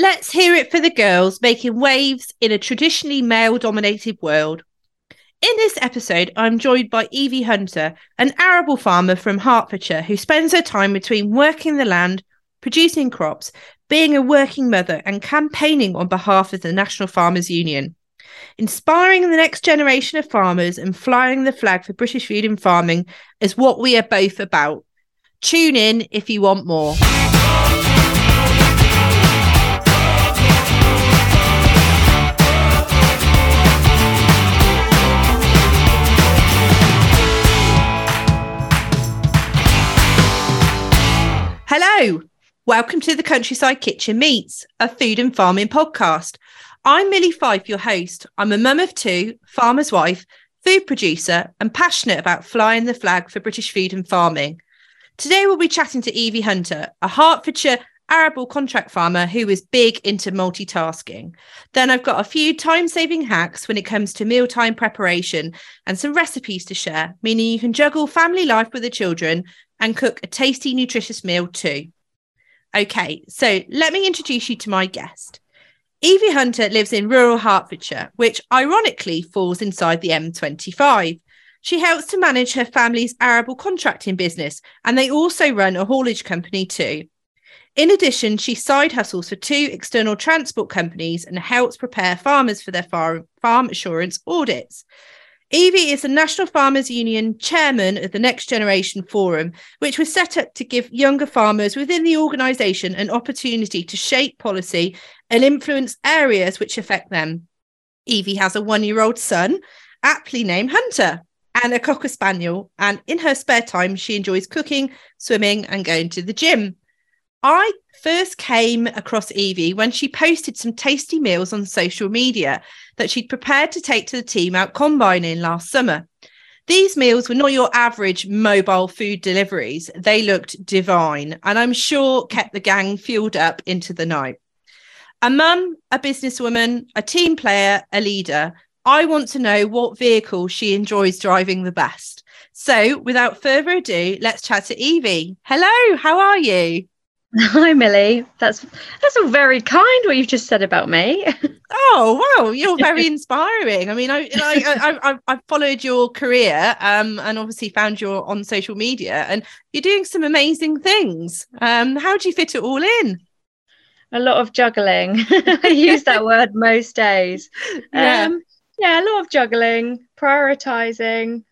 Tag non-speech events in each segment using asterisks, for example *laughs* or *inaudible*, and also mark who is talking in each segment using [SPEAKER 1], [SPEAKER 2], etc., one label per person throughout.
[SPEAKER 1] Let's hear it for the girls making waves in a traditionally male dominated world. In this episode, I'm joined by Eveey Hunter, an arable farmer from Hertfordshire who spends her time between working the land, producing crops, being a working mother, and campaigning on behalf of the National Farmers Union. Inspiring the next generation of farmers and flying the flag for British food and farming is what we are both about. Tune in if you want more. Hello, welcome to the Countryside Kitchen Meets, a food and farming podcast. I'm Milly Fyfe, your host. I'm a mum of two, farmer's wife, food producer, and passionate about flying the flag for British food and farming. Today, we'll be chatting to Eveey Hunter, a Hertfordshire arable contract farmer who is big into multitasking. Then I've got a few time saving hacks when it comes to mealtime preparation and some recipes to share, meaning you can juggle family life with the children and cook a tasty, nutritious meal too. Okay, so let me introduce you to my guest. Eveey Hunter lives in rural Hertfordshire, which ironically falls inside the M25. She helps to manage her family's arable contracting business, and they also run a haulage company too. In addition, she side hustles for two external transport companies and helps prepare farmers for their farm, farm assurance audits. Eveey is the National Farmers Union chairman of the Next Generation Forum, which was set up to give younger farmers within the organisation an opportunity to shape policy and influence areas which affect them. Eveey has a one year old son, aptly named Hunter, and a Cocker Spaniel. And in her spare time, she enjoys cooking, swimming, and going to the gym. I first came across Eveey when she posted some tasty meals on social media that she'd prepared to take to the team out combining last summer. These meals were not your average mobile food deliveries. They looked divine and I'm sure kept the gang fueled up into the night. A mum, a businesswoman, a team player, a leader. I want to know what vehicle she enjoys driving the best. So, without further ado, let's chat to Eveey. Hello, how are you? *laughs*
[SPEAKER 2] Hi, Milly. That's that's all very kind what you've just said about me. *laughs*
[SPEAKER 1] Oh wow, you're very *laughs* inspiring. I mean, I I, I I followed your career, um, and obviously found you on social media, and you're doing some amazing things. Um, how do you fit it all in?
[SPEAKER 2] A lot of juggling. I use that word most days. Yeah. Um, yeah, a lot of juggling, prioritizing,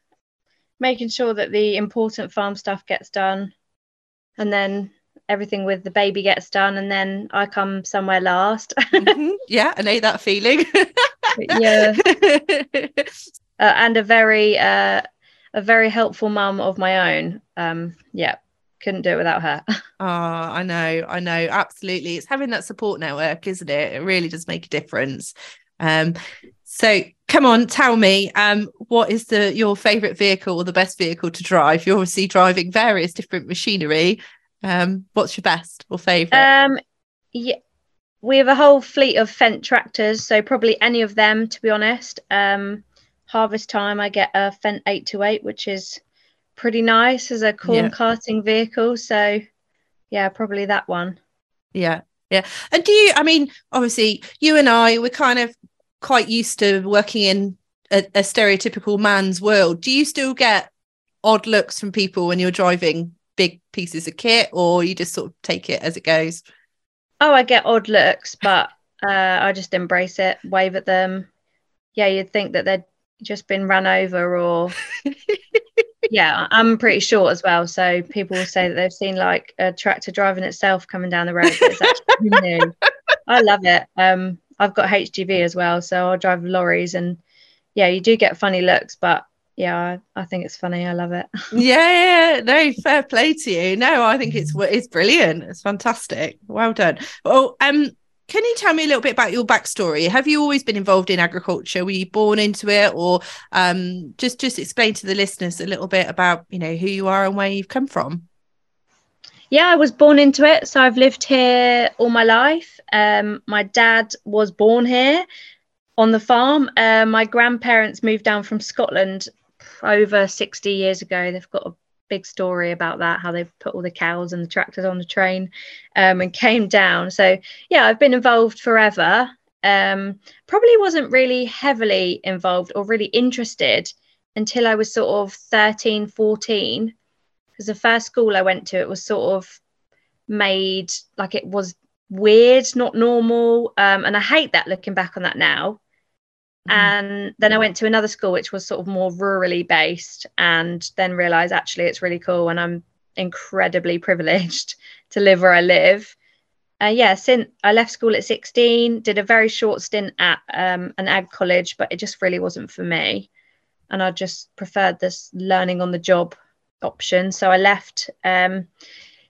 [SPEAKER 2] making sure that the important farm stuff gets done, and then everything with the baby gets done and then I come somewhere last. *laughs*
[SPEAKER 1] mm-hmm. Yeah, I know that feeling.
[SPEAKER 2] yeah. *laughs* Uh, and a very uh, a very helpful mum of my own. Um, yeah, couldn't do it without her.
[SPEAKER 1] oh, *laughs* I know, I know, absolutely. It's having that support network, isn't it? It really does make a difference. Um, so come on, tell me, um, what is the your favourite vehicle or the best vehicle to drive? You're obviously driving various different machinery. Um, what's your best or favourite?
[SPEAKER 2] Um, yeah, we have a whole fleet of Fendt tractors, so probably any of them, to be honest. Um, harvest time, I get a Fendt 828, which is pretty nice as a corn yeah. carting vehicle. So, yeah, probably that one.
[SPEAKER 1] Yeah, yeah. And do you? I mean, obviously, you and I, we're kind of quite used to working in a, a stereotypical man's world. Do you still get odd looks from people when you're driving big pieces of kit or you just sort of take it as it goes?
[SPEAKER 2] Oh, I get odd looks, but uh, I just embrace it, wave at them. Yeah, you'd think that they'd just been run over or *laughs* yeah, I'm pretty short as well. So people will say that they've seen like a tractor driving itself coming down the road. It's actually new. *laughs* I love it. Um, I've got HGV as well, so I'll drive lorries and yeah, you do get funny looks, but yeah, I, I, think it's funny. I love it. *laughs*
[SPEAKER 1] yeah, no, fair play to you. No, I think it's it's brilliant. It's fantastic. Well done. Well, um, can you tell me a little bit about your backstory? Have you always been involved in agriculture? Were you born into it, or um, just just explain to the listeners a little bit about you know who you are and where you've come from?
[SPEAKER 2] Yeah, I was born into it, so I've lived here all my life. Um, my dad was born here on the farm. Uh, my grandparents moved down from Scotland over 60 years ago. They've got a big story about that, how they put all the cows and the tractors on the train um, and came down. So yeah, I've been involved forever. Um, probably wasn't really heavily involved or really interested until I was sort of 13, 14. Because the first school I went to, it was sort of made like it was weird, not normal. Um, and I hate that looking back on that now. Mm. And then I went to another school which was sort of more rurally based, and then realized actually it's really cool, and I'm incredibly privileged *laughs* to live where I live. Uh, yeah, since I left school at 16, did a very short stint at um, an ag college, but it just really wasn't for me. And I just preferred this learning on the job option. So I left, um,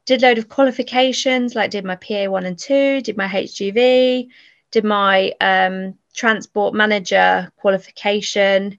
[SPEAKER 2] did load of qualifications, like did my PA one and two, did my HGV, did my um, transport manager qualification.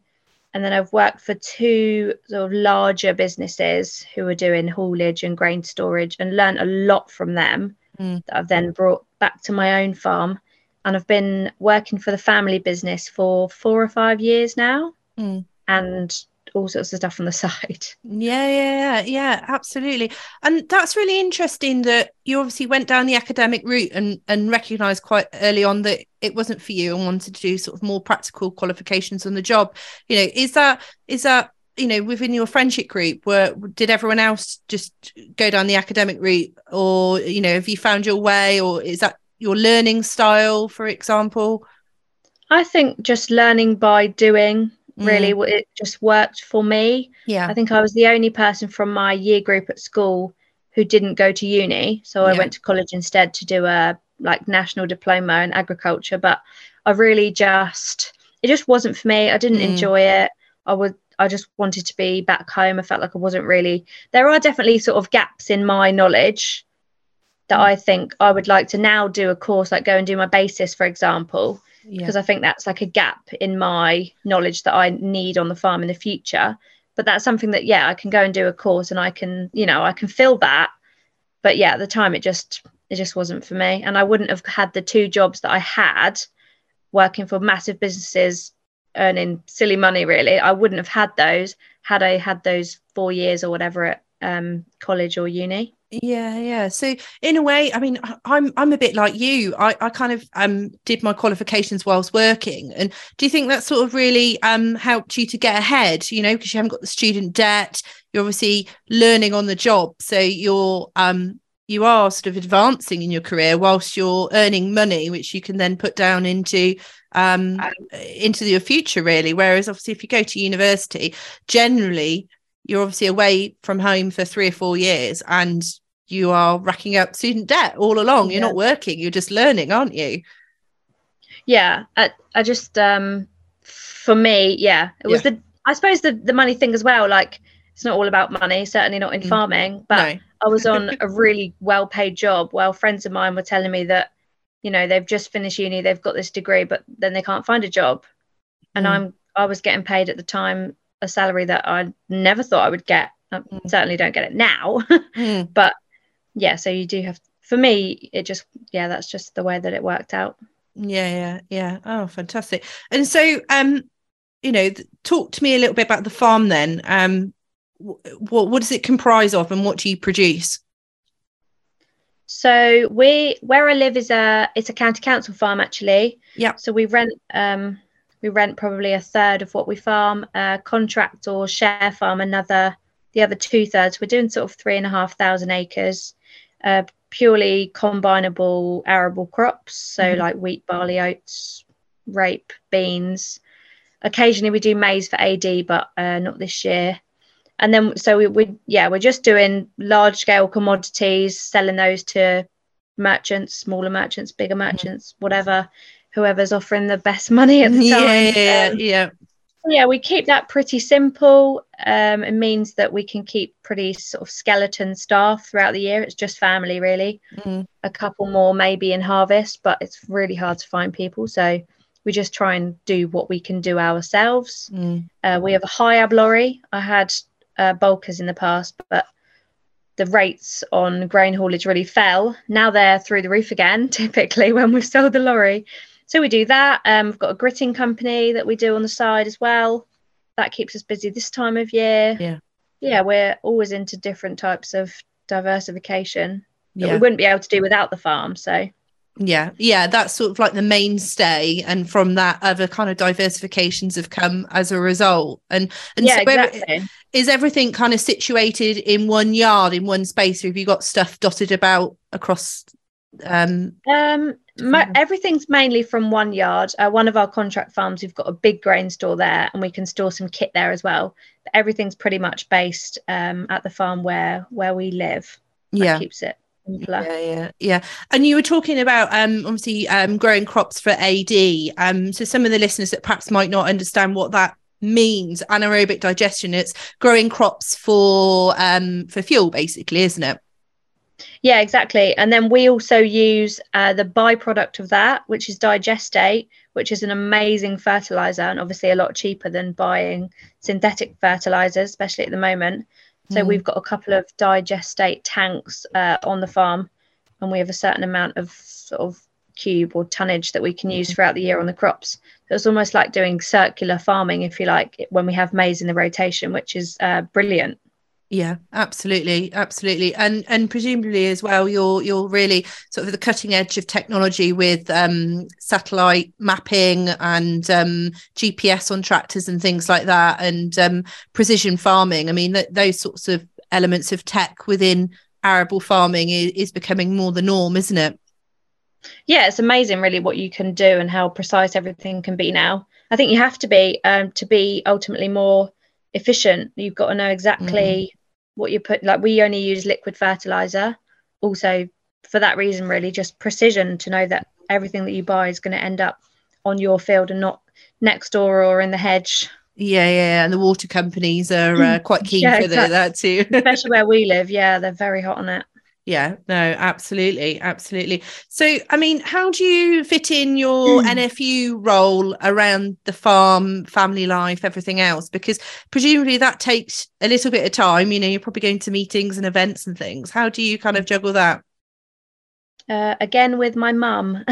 [SPEAKER 2] And then I've worked for two sort of larger businesses who are doing haulage and grain storage and learned a lot from them mm. that I've then brought back to my own farm. And I've been working for the family business for four or five years now. Mm. And all sorts of stuff on the *laughs* side.
[SPEAKER 1] Yeah, yeah, yeah, absolutely. And that's really interesting that you obviously went down the academic route and and recognized quite early on that it wasn't for you and wanted to do sort of more practical qualifications on the job. You know, is that is that you know within your friendship group where did everyone else just go down the academic route or you know have you found your way or is that your learning style for example
[SPEAKER 2] i think just learning by doing really mm. it just worked for me.
[SPEAKER 1] Yeah.
[SPEAKER 2] I think i was the only person from my year group at school who didn't go to uni so i went to college instead to do a like national diploma in agriculture but i really just it just wasn't for me. I didn't mm. enjoy it. I would i just wanted to be back home. I felt like i wasn't really there are definitely sort of gaps in my knowledge that mm. i think i would like to now do a course like go and do my BASIS for example because yeah. I think that's like a gap in my knowledge that I need on the farm in the future. But that's something that yeah, I can go and do a course and I can, you know, I can fill that. But yeah, at the time it just it just wasn't for me. And I wouldn't have had the two jobs that I had working for massive businesses earning silly money really. I wouldn't have had those had I had those four years or whatever at um, college or uni
[SPEAKER 1] yeah yeah. So in a way i mean i'm i'm a bit like you. I i kind of um did my qualifications whilst working. And do you think that sort of really um helped you to get ahead you know because you haven't got the student debt you're obviously learning on the job. So you're um you are sort of advancing in your career whilst you're earning money which you can then put down into um into your future really. Whereas obviously if you go to university generally you're obviously away from home for three or four years and you are racking up student debt all along. You're not working, you're just learning, aren't you?
[SPEAKER 2] Yeah. I, I just um for me, yeah, it was yeah. the I suppose the the money thing as well. Like it's not all about money, certainly not in mm. farming, but no. I was on *laughs* a really well paid job. Well, friends of mine were telling me that, you know, they've just finished uni, they've got this degree, but then they can't find a job. And mm. I'm I was getting paid at the time a salary that I never thought I would get. I mm. certainly don't get it now, *laughs* mm. but yeah, so you do have. For me, it just yeah, that's just the way that it worked out.
[SPEAKER 1] Yeah, yeah, yeah. Oh, fantastic! And so, um, you know, talk to me a little bit about the farm then. Um, what what does it comprise of, and what do you produce?
[SPEAKER 2] So we where I live is a it's a county council farm actually.
[SPEAKER 1] Yeah.
[SPEAKER 2] So we rent um we rent probably a third of what we farm, uh, contract or share farm another, the other two thirds. We're doing sort of three and a half thousand acres, uh, purely combinable arable crops, so mm-hmm. like wheat, barley, oats, rape, beans. Occasionally we do maize for AD, but uh, not this year. And then so we, we yeah we're just doing large scale commodities, selling those to merchants, smaller merchants, bigger mm-hmm. merchants, mm-hmm. whatever whoever's offering the best money at the time.
[SPEAKER 1] Yeah, um, yeah.
[SPEAKER 2] Yeah, we keep that pretty simple. Um, it means that we can keep pretty sort of skeleton staff throughout the year. It's just family, really. Mm. A couple more maybe in harvest, but it's really hard to find people. So we just try and do what we can do ourselves. Mm. Uh, we have a HIAB lorry. I had uh, bulkers in the past, but the rates on grain haulage really fell. Now they're through the roof again, *laughs* typically when we've sold the lorry. So we do that. Um, we've got a gritting company that we do on the side as well. That keeps us busy this time of year.
[SPEAKER 1] Yeah.
[SPEAKER 2] yeah, we're always into different types of diversification that
[SPEAKER 1] Yeah.
[SPEAKER 2] we wouldn't be able to do without the farm. So
[SPEAKER 1] Yeah, yeah, that's sort of like the mainstay, and from that, other kind of diversifications have come as a result. And and
[SPEAKER 2] yeah,
[SPEAKER 1] so
[SPEAKER 2] exactly.
[SPEAKER 1] is everything kind of situated in one yard, in one space, or have you got stuff dotted about across? Um,
[SPEAKER 2] Um, everything's mainly from one yard. Uh, one of our contract farms, we've got a big grain store there, and we can store some kit there as well. But everything's pretty much based um, at the farm where where we live. That
[SPEAKER 1] yeah,
[SPEAKER 2] keeps it simpler.
[SPEAKER 1] yeah, yeah, yeah. And you were talking about um, obviously um, growing crops for AD. Um, so some of the listeners that perhaps might not understand what that means, anaerobic digestion. It's growing crops for um for fuel, basically, isn't it?
[SPEAKER 2] Yeah, exactly. And then we also use uh, the byproduct of that, which is digestate, which is an amazing fertilizer and obviously a lot cheaper than buying synthetic fertilizers, especially at the moment. So
[SPEAKER 1] Mm.
[SPEAKER 2] we've got a couple of digestate tanks uh, on the farm, and we have a certain amount of sort of cube or tonnage that we can use throughout the year on the crops. So it's almost like doing circular farming, if you like, when we have maize in the rotation, which is uh, brilliant.
[SPEAKER 1] Yeah, absolutely, absolutely, and and presumably as well, you're you're really sort of the cutting edge of technology with um, satellite mapping and um, GPS on tractors and things like that, and um, precision farming. I mean, th- those sorts of elements of tech within arable farming is, is becoming more the norm, isn't it?
[SPEAKER 2] yeah it's amazing really what you can do and how precise everything can be now i think you have to be um, to be ultimately more efficient you've got to know exactly what you put like we only use liquid fertilizer. Also for that reason really just precision to know that everything that you buy is going to end up on your field and not next door or in the hedge.
[SPEAKER 1] Yeah, yeah, and the water companies are uh, quite keen
[SPEAKER 2] Yeah,
[SPEAKER 1] for the, that too. *laughs*
[SPEAKER 2] especially where we live. Yeah they're very hot on it
[SPEAKER 1] Yeah, no, absolutely, absolutely. So, I mean, how do you fit in your
[SPEAKER 2] Mm.
[SPEAKER 1] NFU role around the farm, family life, everything else? Because presumably that takes a little bit of time. You know, you're probably going to meetings and events and things. How do you kind of juggle that?
[SPEAKER 2] uh, again with my mum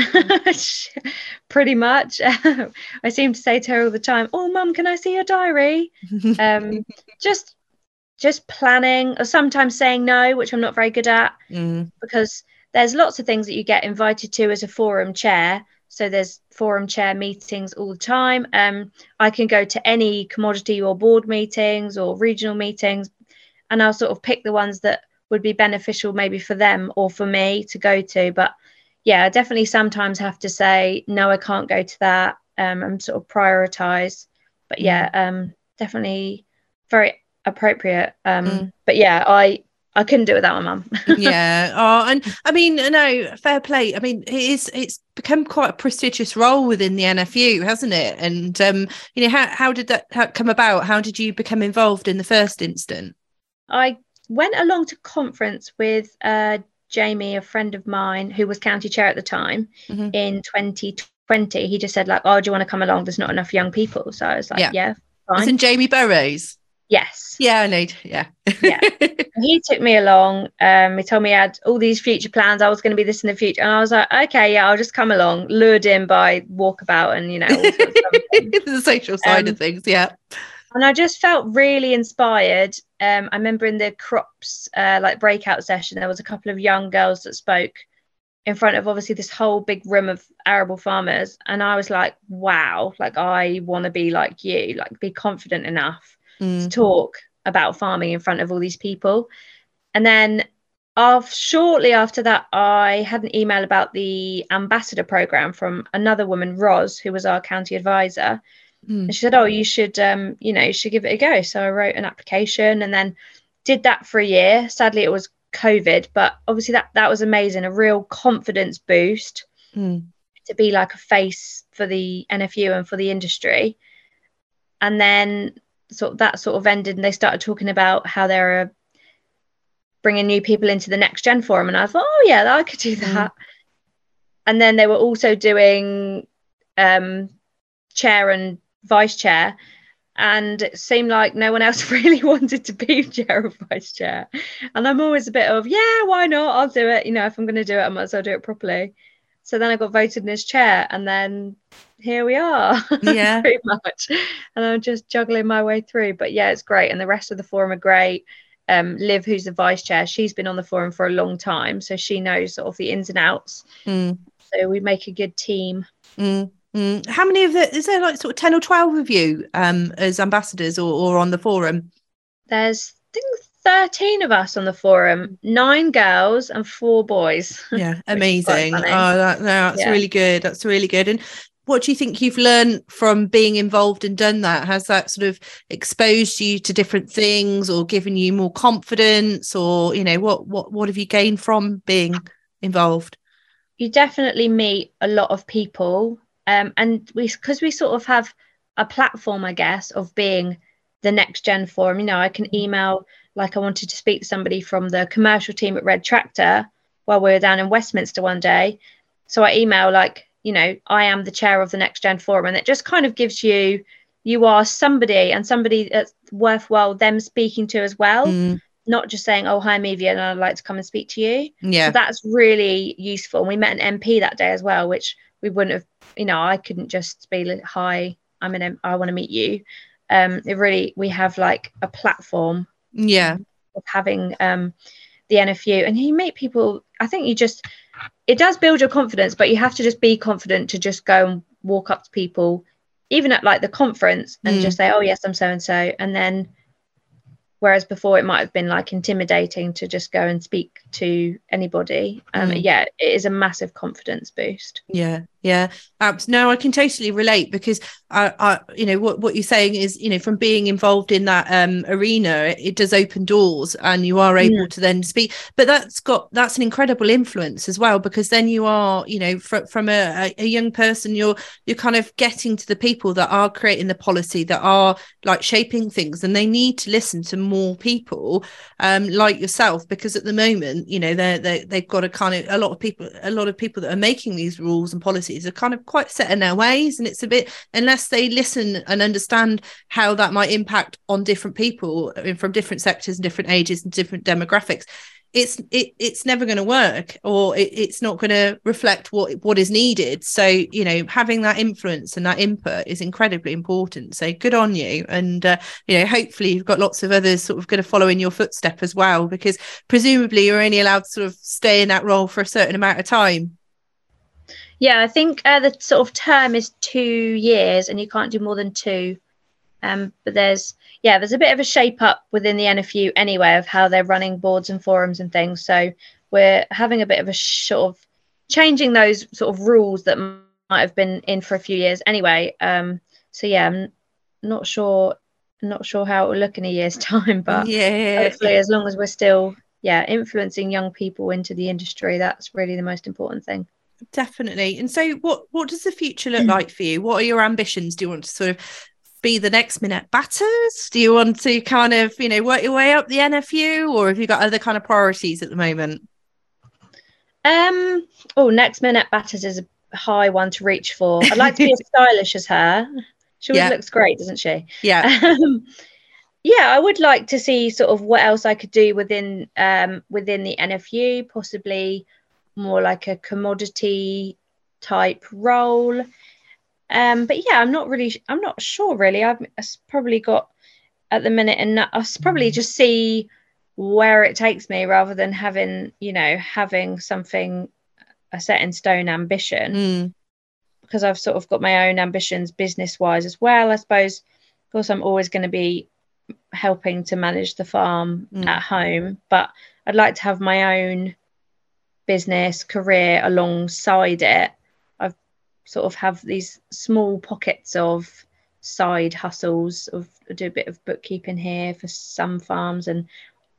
[SPEAKER 2] *laughs* pretty much *laughs* i seem to say to her all the time oh mum can i see your diary *laughs* um, just just planning or sometimes saying no which i'm not very good at
[SPEAKER 1] Mm,
[SPEAKER 2] because there's lots of things that you get invited to as a forum chair. So there's forum chair meetings all the time. Um, i can go to any commodity or board meetings or regional meetings and i'll sort of pick the ones that would be beneficial maybe for them or for me to go to. But yeah I definitely sometimes have to say no i can't go to that. Um, and sort of prioritize. But yeah um, definitely very appropriate um,
[SPEAKER 1] Mm.
[SPEAKER 2] but yeah i i couldn't do it without my mum *laughs*
[SPEAKER 1] yeah. Oh, and I mean, no, fair play. I mean, it is. It's become quite a prestigious role within the NFU, hasn't it? And um, you know, how how did that how come about? How did you become involved in the first instant?
[SPEAKER 2] I went along to conference with uh, Jamie, a friend of mine who was county chair at the time
[SPEAKER 1] Mhm.
[SPEAKER 2] in 2020. He just said like, "Oh, do you want to come along? There's not enough young people." So I was like,
[SPEAKER 1] Yeah.
[SPEAKER 2] "Yeah, fine."
[SPEAKER 1] in Jamie Burrows.
[SPEAKER 2] Yes.
[SPEAKER 1] Yeah, I need. Yeah.
[SPEAKER 2] Yeah. *laughs* He took me along. Um, he told me he had all these future plans. I was going to be this in the future, and I was like, "Okay, yeah, I'll just come along." Lured in by walkabout and you know. All sorts of *laughs*
[SPEAKER 1] the social side
[SPEAKER 2] Um,
[SPEAKER 1] of things. Yeah.
[SPEAKER 2] and I just felt really inspired. Um, I remember in the crops uh, like breakout session, there was a couple of young girls that spoke in front of obviously this whole big room of arable farmers, and I was like, wow, like I want to be like you, like be confident enough to
[SPEAKER 1] Mm.
[SPEAKER 2] talk about farming in front of all these people. And then shortly after that, I had an email about the ambassador program from another woman, Roz, who was our county advisor.
[SPEAKER 1] Mm.
[SPEAKER 2] And she said, "Oh, you should, um, you know, you should give it a go." So I wrote an application and then did that for a year. Sadly, it was COVID, but obviously that that was amazing, a real confidence boost
[SPEAKER 1] Mm.
[SPEAKER 2] to be like a face for the NFU and for the industry. And then sort of that sort of ended, and they started talking about how they're bringing new people into the next gen forum, and I thought, oh yeah, I could do
[SPEAKER 1] Mm.
[SPEAKER 2] that. And then they were also doing um, chair and vice chair, and it seemed like no one else *laughs* really wanted to be chair or vice chair. And I'm always a bit of, yeah, why not? I'll do it. You know, if I'm going to do it, I might as well do it properly. So then I got voted in as chair, and then here we are. *laughs*
[SPEAKER 1] Yeah.
[SPEAKER 2] pretty much. And I'm just juggling my way through. But yeah, it's great. And the rest of the forum are great. Um, Liv, who's the vice chair, she's been on the forum for a long time, so she knows sort of the ins and outs.
[SPEAKER 1] Mm,
[SPEAKER 2] So we make a good team.
[SPEAKER 1] mm, mm. How many of the is there like sort of 10 or 12 of you um as ambassadors or, or on the forum?
[SPEAKER 2] There's I think 13 of us on the forum, nine girls and four boys. *laughs*
[SPEAKER 1] Yeah,
[SPEAKER 2] Which is quite
[SPEAKER 1] amazing. Oh, that, no, that's
[SPEAKER 2] Yeah.
[SPEAKER 1] really good. That's really good. And what do you think you've learned from being involved and done that? Has that sort of exposed you to different things or given you more confidence or, you know, what what what have you gained from being involved?
[SPEAKER 2] you definitely meet a lot of people um, and we because we sort of have a platform i guess of being the next gen forum you know i can email like i wanted to speak to somebody from the commercial team at red tractor while we were down in westminster one day so i email like you know i am the chair of the next gen forum and it just kind of gives you you are somebody and somebody that's worthwhile them speaking to as well
[SPEAKER 1] Mm,
[SPEAKER 2] not just saying oh hi i'm Eveey and i'd like to come and speak to you
[SPEAKER 1] yeah.
[SPEAKER 2] so that's really useful. And we met an MP that day as well, which we wouldn't have, you know, I couldn't just be like, hi, I'm an M- I want to meet you. Um, it really, we have like a platform
[SPEAKER 1] yeah.
[SPEAKER 2] of having um, the NFU and you meet people. I think you just, it does build your confidence, but you have to just be confident to just go and walk up to people, even at like the conference and
[SPEAKER 1] Mm.
[SPEAKER 2] just say, oh, yes, I'm so and so. And then, whereas before it might have been like intimidating to just go and speak to anybody. Um,
[SPEAKER 1] Mm.
[SPEAKER 2] Yeah, it is a massive confidence boost.
[SPEAKER 1] Yeah, yeah. Abs- no, I can totally relate because I, I, you know, what what you're saying is, you know, from being involved in that um arena, it, it does open doors, and you are able to then speak. But that's got that's an incredible influence as well because then you are, you know, from from a, a- a young person, you're you're kind of getting to the people that are creating the policy that are like shaping things, and they need to listen to more people um like yourself because at the moment, you know, they're they they've got a kind of a lot of people, a lot of people that are making these rules and policies are kind of quite set in their ways and it's a bit unless they listen and understand how that might impact on different people from different sectors and different ages and different demographics it's it, it's never going to work or it, it's not going to reflect what what is needed. So you know having that influence and that input is incredibly important. So good on you. And uh, you know hopefully you've got lots of others sort of going to follow in your footstep as well because presumably you're only allowed to sort of stay in that role for a certain amount of time
[SPEAKER 2] Yeah, I think uh, the sort of term is two years, and you can't do more than two. Um, but there's yeah, there's a bit of a shape up within the NFU anyway of how they're running boards and forums and things. So we're having a bit of a sort of changing those sort of rules that might have been in for a few years anyway. Um, so yeah, I'm not sure not sure how it will look in a year's *laughs* time, but
[SPEAKER 1] yeah
[SPEAKER 2] hopefully as long as we're still yeah influencing young people into the industry, that's really the most important thing.
[SPEAKER 1] Definitely and so what what does the future look like for you what are your ambitions do you want to sort of be the next Minette Batters do you want to kind of you know work your way up the nfu or have you got other kind of priorities at the moment
[SPEAKER 2] Um. Oh, next Minette Batters is a high one to reach for. I'd like to be as *laughs* stylish as her. She always
[SPEAKER 1] Yeah.
[SPEAKER 2] looks great, doesn't she?
[SPEAKER 1] yeah
[SPEAKER 2] Um, yeah, I would like to see sort of what else I could do within um within the NFU, possibly more like a commodity type role. Um, but yeah, I'm not really. I'm not sure really. I've probably got at the minute, and I'll probably just see where it takes me rather than having you know having something a set in stone ambition
[SPEAKER 1] Mm,
[SPEAKER 2] because I've sort of got my own ambitions business wise as well. I suppose, of course, I'm always going to be helping to manage the farm
[SPEAKER 1] Mm.
[SPEAKER 2] at home, but I'd like to have my own business career alongside it. I've sort of have these small pockets of side hustles of I do a bit of bookkeeping here for some farms and a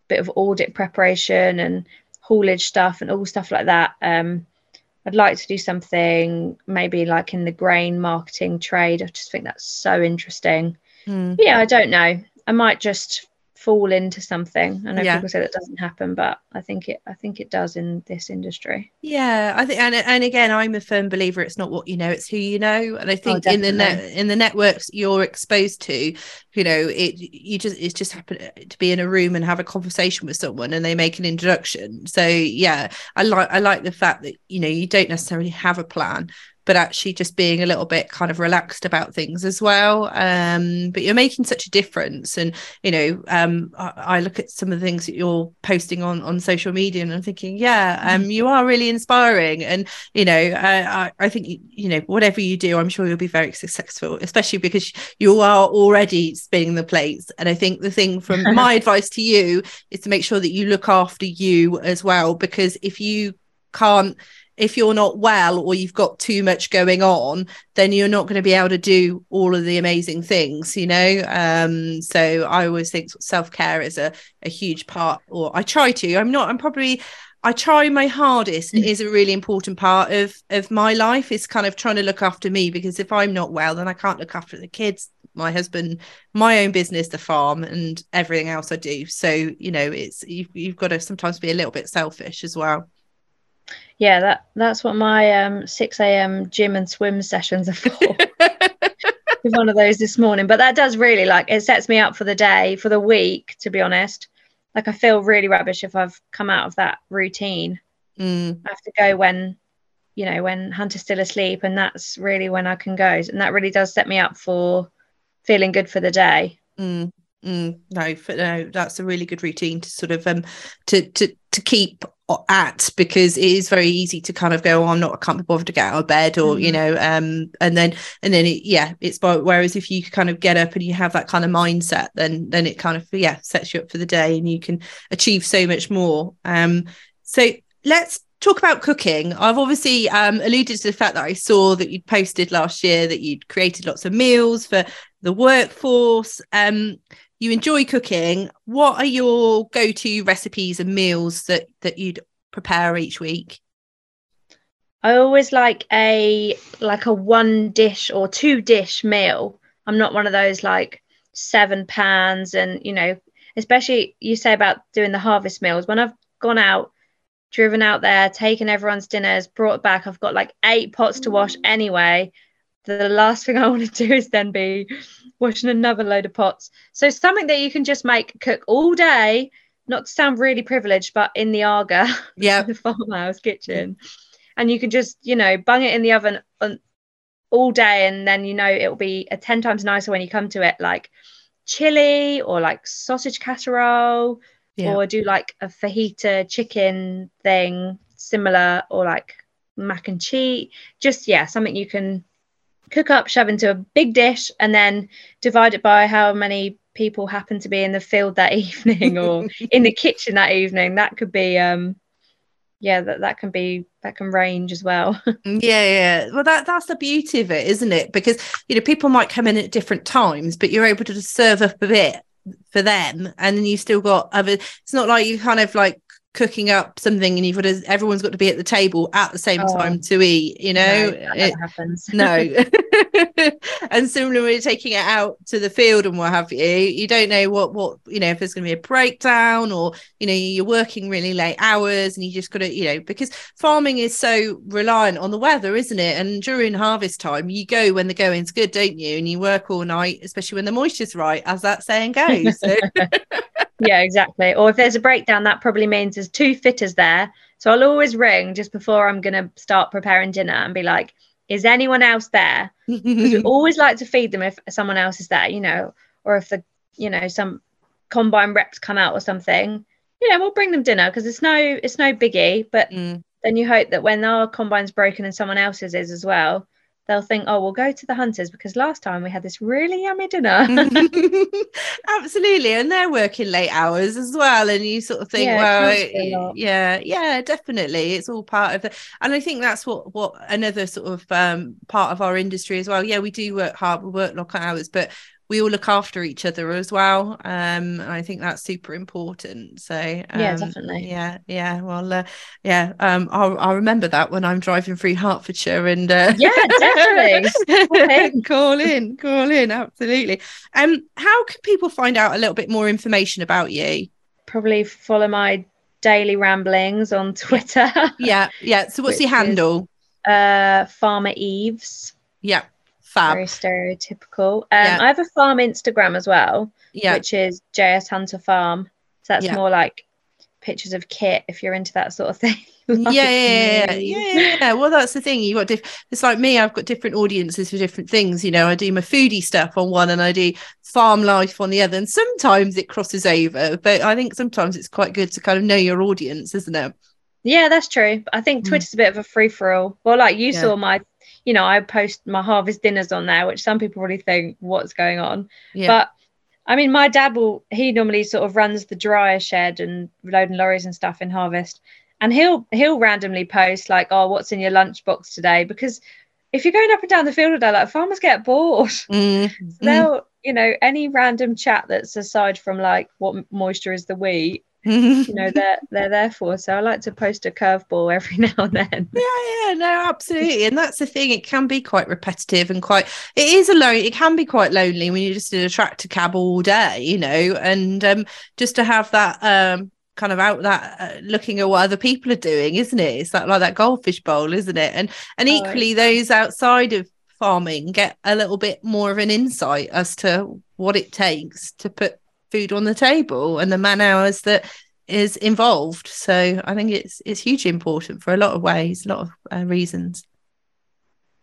[SPEAKER 2] bit of audit preparation and haulage stuff and all stuff like that. Um, I'd like to do something maybe like in the grain marketing trade. I just think that's so interesting.
[SPEAKER 1] mm.
[SPEAKER 2] Yeah, I don't know. I might just fall into something. I know
[SPEAKER 1] Yeah.
[SPEAKER 2] people say that doesn't happen, but I think it I think it does in this industry.
[SPEAKER 1] Yeah, I think, and and again, I'm a firm believer. It's not what you know; it's who you know. And I oh, think in the net in the networks you're exposed to, you know, it you just it's just happen to be in a room and have a conversation with someone, and they make an introduction. So yeah, I like I like the fact that you know you don't necessarily have a plan, but actually just being a little bit kind of relaxed about things as well. Um, but you're making such a difference, and you know, um, I, I look at some of the things that you're posting on on social media, and I'm thinking, yeah, um, you are really inspiring, and you know, I, I, think you know, whatever you do, I'm sure you'll be very successful, especially because you are already spinning the plates. And I think the thing from *laughs* my advice to you is to make sure that you look after you as well, because if you can't if you're not well or you've got too much going on then you're not going to be able to do all of the amazing things you know um so i always think self-care is a, a huge part or i try to i'm not i'm probably I try my hardest. It is a really important part of of my life. Is kind of trying to look after me because if I'm not well, then I can't look after the kids, my husband, my own business, the farm, and everything else I do. So you know, it's you've, you've got to sometimes be a little bit selfish as well.
[SPEAKER 2] Yeah, that that's what my um 6 a.m. gym and swim sessions are for. *laughs* *laughs* One of those this morning, but that does really like it sets me up for the day, for the week, to be honest. Like I feel really rubbish if I've come out of that routine.
[SPEAKER 1] Mm,
[SPEAKER 2] I have to go when, you know, when Hunter's still asleep, and that's really when I can go. And that really does set me up for feeling good for the day.
[SPEAKER 1] mm, mm. No, for, no, that's a really good routine to sort of um to to to keep at because it is very easy to kind of go, oh, I'm not, I can't be bothered to get out of bed, or you
[SPEAKER 2] Mhm.
[SPEAKER 1] know, um, and then and then it, yeah, it's by whereas if you kind of get up and you have that kind of mindset, then then it kind of yeah sets you up for the day, and you can achieve so much more. Um, so let's talk about cooking. I've obviously um alluded to the fact that I saw that you'd posted last year that you'd created lots of meals for the workforce. Um, you enjoy cooking. What are your go-to recipes and meals that that you'd prepare each week?
[SPEAKER 2] I always like a like a one dish or two dish meal. I'm not one of those like seven pans and you know, especially you say about doing the harvest meals. When I've gone out, driven out there, taken everyone's dinners, brought back, I've got like eight pots to wash mm. anyway. The last thing I want to do is then be washing another load of pots. So something that you can just make cook all day, not to sound really privileged, but in the Aga *laughs*
[SPEAKER 1] Yeah,
[SPEAKER 2] the farmhouse kitchen and you can just you know bung it in the oven on, all day and then you know it'll be a 10 times nicer when you come to it like chili or like sausage casserole
[SPEAKER 1] Yeah.
[SPEAKER 2] or do like a fajita chicken thing similar or like mac and cheese just yeah something you can cook up shove into a big dish and then divide it by how many people happen to be in the field that *laughs* evening or *laughs* in the kitchen that evening that could be um yeah that, that can be that can range as well *laughs*
[SPEAKER 1] yeah, yeah. Well, that that's the beauty of it, isn't it? Because you know people might come in at different times, but you're able to just serve up a bit for them, and then you still got other. It's not like you kind of like cooking up something and you've got to everyone's got to be at the table at the same
[SPEAKER 2] Oh.
[SPEAKER 1] time to eat you know?
[SPEAKER 2] No,
[SPEAKER 1] It-
[SPEAKER 2] happens.
[SPEAKER 1] No. *laughs* *laughs* And similarly taking it out to the field and what have you you don't know what what you know if there's going to be a breakdown or you know you're working really late hours and you just got to you know because farming is so reliant on the weather isn't it? And during harvest time you go when the going's good don't you? And you work all night especially when the moisture's right as that saying goes. so *laughs*
[SPEAKER 2] yeah exactly. Or if there's a breakdown that probably means there's two fitters there. So i'll always ring just before i'm going to start preparing dinner and be like is anyone else there? Because we *laughs* always like to feed them if someone else is there you know or if the you know some combine reps come out or something. You know we'll bring them dinner because it's no it's no biggie. But
[SPEAKER 1] Mm.
[SPEAKER 2] then you hope that when our combine's broken and someone else's is as well they'll think oh we'll go to the hunters because last time we had this really yummy dinner *laughs* *laughs*
[SPEAKER 1] Absolutely, and they're working late hours as well, and you sort of think,
[SPEAKER 2] Yeah,
[SPEAKER 1] well,
[SPEAKER 2] counts for a lot.
[SPEAKER 1] yeah, yeah, definitely, it's all part of it, and I think that's what what another sort of um, part of our industry as well. Yeah, we do work hard, we work long hours, but we all look after each other as well. Um, and I think that's super important. So um,
[SPEAKER 2] yeah, definitely.
[SPEAKER 1] Yeah, yeah. Well, uh, yeah. Um, I'll, I'll remember that when I'm driving through Hertfordshire and uh,
[SPEAKER 2] yeah, definitely. *laughs*
[SPEAKER 1] call in, call in, absolutely. Um, how can people find out a little bit more information about you?
[SPEAKER 2] Probably follow my daily ramblings on Twitter.
[SPEAKER 1] yeah, yeah. So what's your *laughs* handle?
[SPEAKER 2] Is, uh, Farmer Eves.
[SPEAKER 1] Yeah. Fab.
[SPEAKER 2] Very stereotypical. Um, yeah. I have a farm Instagram as well, yeah. which is JS Hunter Farm. So that's yeah. more like pictures of kit if you're into that sort of *laughs* thing.
[SPEAKER 1] like yeah, yeah, yeah, yeah, Well, that's the thing. You got diff- it's like me. I've got different audiences for different things. You know, I do my foodie stuff on one, and I do farm life on the other. And sometimes it crosses over, but I think sometimes it's quite good to kind of know your audience, isn't it?
[SPEAKER 2] Yeah, that's true. I think mm. Twitter's mm. a bit of a free for all. Well, like you yeah. saw my you know, I post my harvest dinners on there, which some people really think what's going on. Yeah. But I mean, my dad will he normally sort of runs the dryer shed and loading lorries and stuff in harvest. And he'll he'll randomly post like, oh, what's in your lunchbox today? Because if you're going up and down the field all day, like farmers get bored. *laughs* Mm, so they'll, you know, any random chat that's aside from like what moisture is the wheat, you know they're they're there for. So i like to post a curveball *laughs* every now and then.
[SPEAKER 1] Yeah yeah no absolutely. And that's the thing it can be quite repetitive and quite it is alone it can be quite lonely when you're just in a tractor cab all day you know and um just to have that um kind of out that uh, looking at what other people are doing isn't it? It's that like that goldfish bowl isn't it? And and equally oh, those outside of farming get a little bit more of an insight as to what it takes to put food on the table and the man hours that is involved. So I think it's it's hugely important for a lot of ways, a lot of uh, reasons.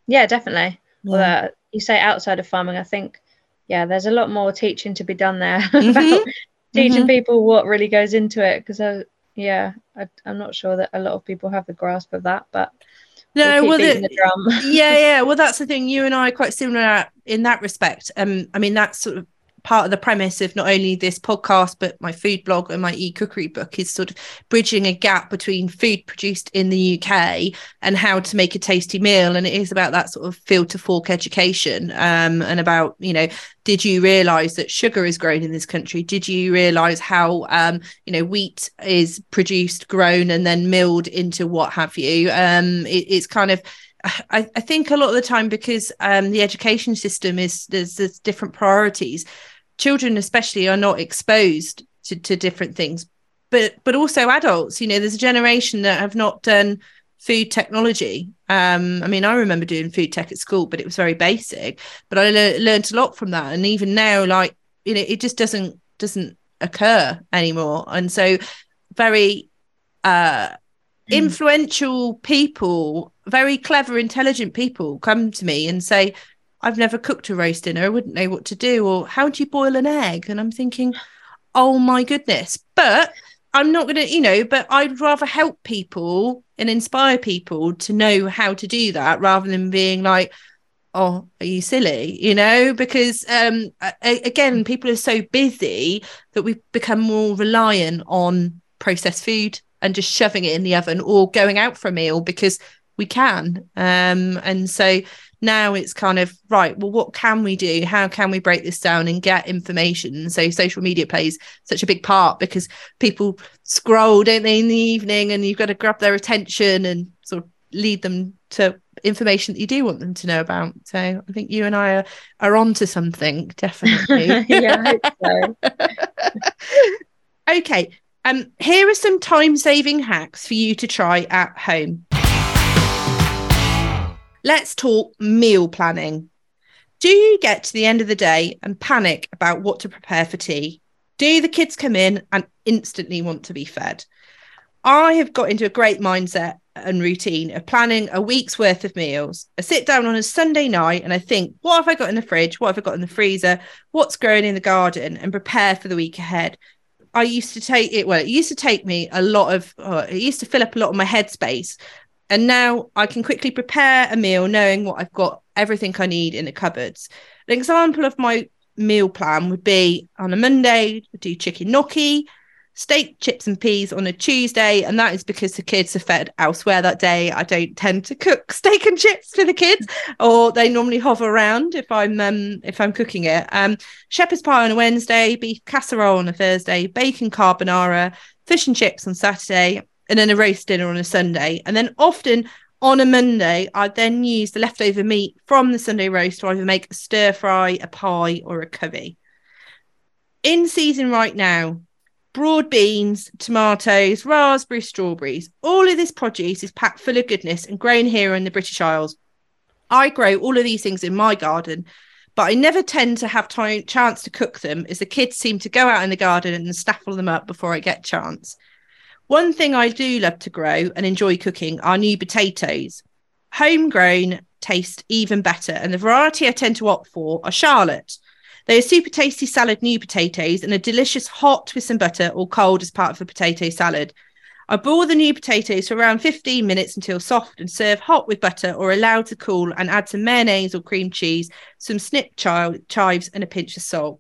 [SPEAKER 2] Yeah, definitely. Yeah. Well, uh, you say outside of farming, I think yeah, there's a lot more teaching to be done there *laughs* mm-hmm. about teaching mm-hmm. people what really goes into it. Because I, yeah, I, am not sure that a lot of people have the grasp of that, but.
[SPEAKER 1] No, we'll, well the, yeah, yeah. *laughs* Well, that's the thing. You and I are quite similar in that respect. Um, I mean, that's sort of part of the premise of not only this podcast but my food blog and my e-cookery book is sort of bridging a gap between food produced in the UK and how to make a tasty meal. And it is about that sort of field to fork education um, and about you know did you realize that sugar is grown in this country? Did you realize how um, you know wheat is produced grown and then milled into what have you? Um, it, it's kind of I, I, think a lot of the time because um, the education system is there's, there's different priorities children especially are not exposed to, to different things. But but also adults you know there's a generation that have not done food technology. Um i mean i remember doing food tech at school but it was very basic but i le- learned a lot from that. And even now like you know it just doesn't doesn't occur anymore. And so very uh mm. influential people very clever intelligent people come to me and say I've never cooked a roast dinner. I wouldn't know what to do. Or how do you boil an egg? And I'm thinking, oh my goodness. But I'm not going to, you know, but I'd rather help people and inspire people to know how to do that rather than being like, oh, are you silly? You know, because um, again, people are so busy that we've become more reliant on processed food and just shoving it in the oven or going out for a meal because we can. Um, and so now it's kind of right well what can we do? How can we break this down and get information? So social media plays such a big part because people scroll don't they in the evening and you've got to grab their attention and sort of lead them to information that you do want them to know about. So i think you and i are, are on to something definitely. *laughs*
[SPEAKER 2] Yeah so. *laughs*
[SPEAKER 1] okay um here are some time saving hacks for you to try at home Let's talk meal planning. Do you get to the end of the day and panic about what to prepare for tea? Do the kids come in and instantly want to be fed? I have got into a great mindset and routine of planning a week's worth of meals. I sit down on a Sunday night and I think, what have I got in the fridge? What have I got in the freezer? What's growing in the garden? And prepare for the week ahead. I used to take it, well, it used to take me a lot of, uh, it used to fill up a lot of my headspace and now I can quickly prepare a meal knowing what I've got everything I need in the cupboards. An example of my meal plan would be on a Monday, I do chicken gnocchi. steak, chips, and peas on a Tuesday, and that is because the kids are fed elsewhere that day. I don't tend to cook *laughs* steak and chips for the kids, or they normally hover around if I'm um, if I'm cooking it. Um, shepherd's pie on a Wednesday, beef casserole on a Thursday, bacon carbonara, fish and chips on Saturday, and then a roast dinner on a Sunday, and then often. On a Monday, I then use the leftover meat from the Sunday roast to either make a stir fry, a pie, or a curry. In season right now, broad beans, tomatoes, raspberries, strawberries. All of this produce is packed full of goodness and grown here in the British Isles. I grow all of these things in my garden, but I never tend to have time chance to cook them as the kids seem to go out in the garden and snaffle them up before I get chance. One thing I do love to grow and enjoy cooking are new potatoes. Homegrown taste even better, and the variety I tend to opt for are Charlotte. They are super tasty salad new potatoes and a delicious hot with some butter or cold as part of a potato salad. I boil the new potatoes for around 15 minutes until soft and serve hot with butter or allow to cool and add some mayonnaise or cream cheese, some snip chives and a pinch of salt.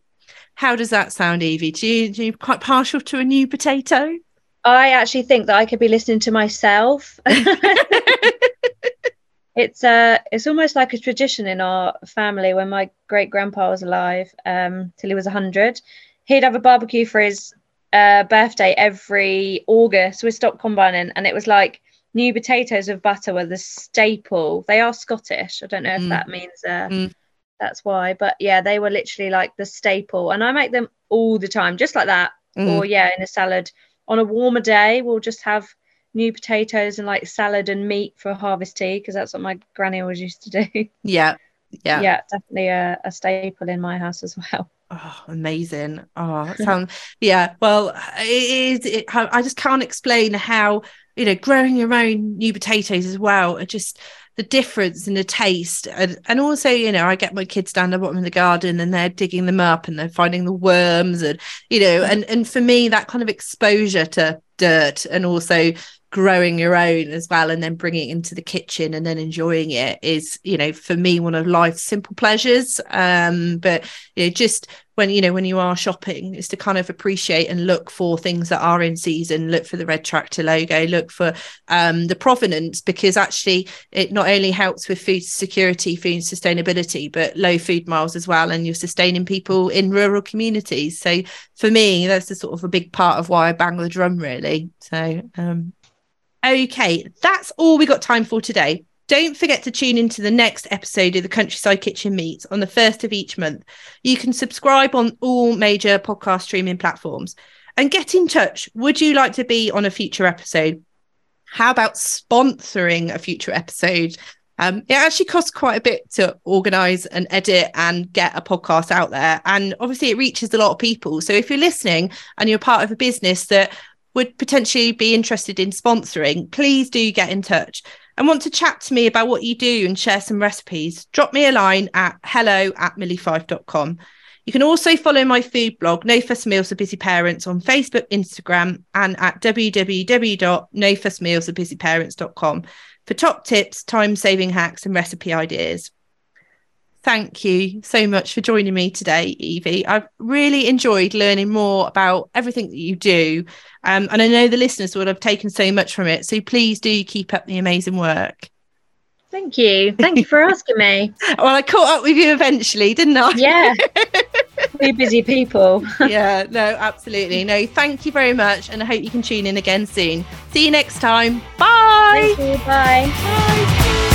[SPEAKER 1] How does that sound, Eveey? Do you, do you quite partial to a new potato?
[SPEAKER 2] I actually think that I could be listening to myself. *laughs* it's uh it's almost like a tradition in our family when my great grandpa was alive um till he was 100 he'd have a barbecue for his uh, birthday every august with stock combining and it was like new potatoes with butter were the staple they are scottish i don't know if mm. that means uh, mm. that's why but yeah they were literally like the staple and i make them all the time just like that mm. or yeah in a salad on a warmer day we'll just have new potatoes and like salad and meat for harvest tea because that's what my granny always used to do. *laughs*
[SPEAKER 1] Yeah. Yeah.
[SPEAKER 2] Yeah, definitely a, a staple in my house as well.
[SPEAKER 1] Oh, amazing. Oh, sounds *laughs* yeah. Well, it is. It, I just can't explain how you know growing your own new potatoes as well are just the difference in the taste. And, and also you know i get my kids down the bottom of the garden and they're digging them up and they're finding the worms and you know and and for me that kind of exposure to dirt and also growing your own as well and then bringing it into the kitchen and then enjoying it is you know for me one of life's simple pleasures. Um but you know just when you know when you are shopping is to kind of appreciate and look for things that are in season. Look for the red tractor logo. Look for um the provenance because actually it not only helps with food security food sustainability but low food miles as well. And you're sustaining people in rural communities. So for me that's a sort of a big part of why I bang the drum really. So um Okay, that's all we got time for today. Don't forget to tune into the next episode of the Countryside Kitchen Meets on the first of each month. You can subscribe on all major podcast streaming platforms and get in touch. Would you like to be on a future episode? How about sponsoring a future episode? Um, it actually costs quite a bit to organize and edit and get a podcast out there. And obviously, it reaches a lot of people. So if you're listening and you're part of a business that would potentially be interested in sponsoring, please do get in touch and want to chat to me about what you do and share some recipes, drop me a line at hello at millyfyfe.com. You can also follow my food blog, No Fuss Meals for Busy Parents, on Facebook, Instagram, and at www.nofussmealsforbusyparents.com for top tips, time saving hacks, and recipe ideas thank you so much for joining me today, Eveey. I've really enjoyed learning more about everything that you do. Um, and I know the listeners will have taken so much from it. So please do keep up the amazing work.
[SPEAKER 2] Thank you. Thank you for *laughs* asking me.
[SPEAKER 1] well, I caught up with you eventually, didn't I?
[SPEAKER 2] Yeah. *laughs* We're busy people. *laughs*
[SPEAKER 1] yeah, no, absolutely. No, thank you very much. And I hope you can tune in again soon. See you next time. Bye.
[SPEAKER 2] Bye. Bye.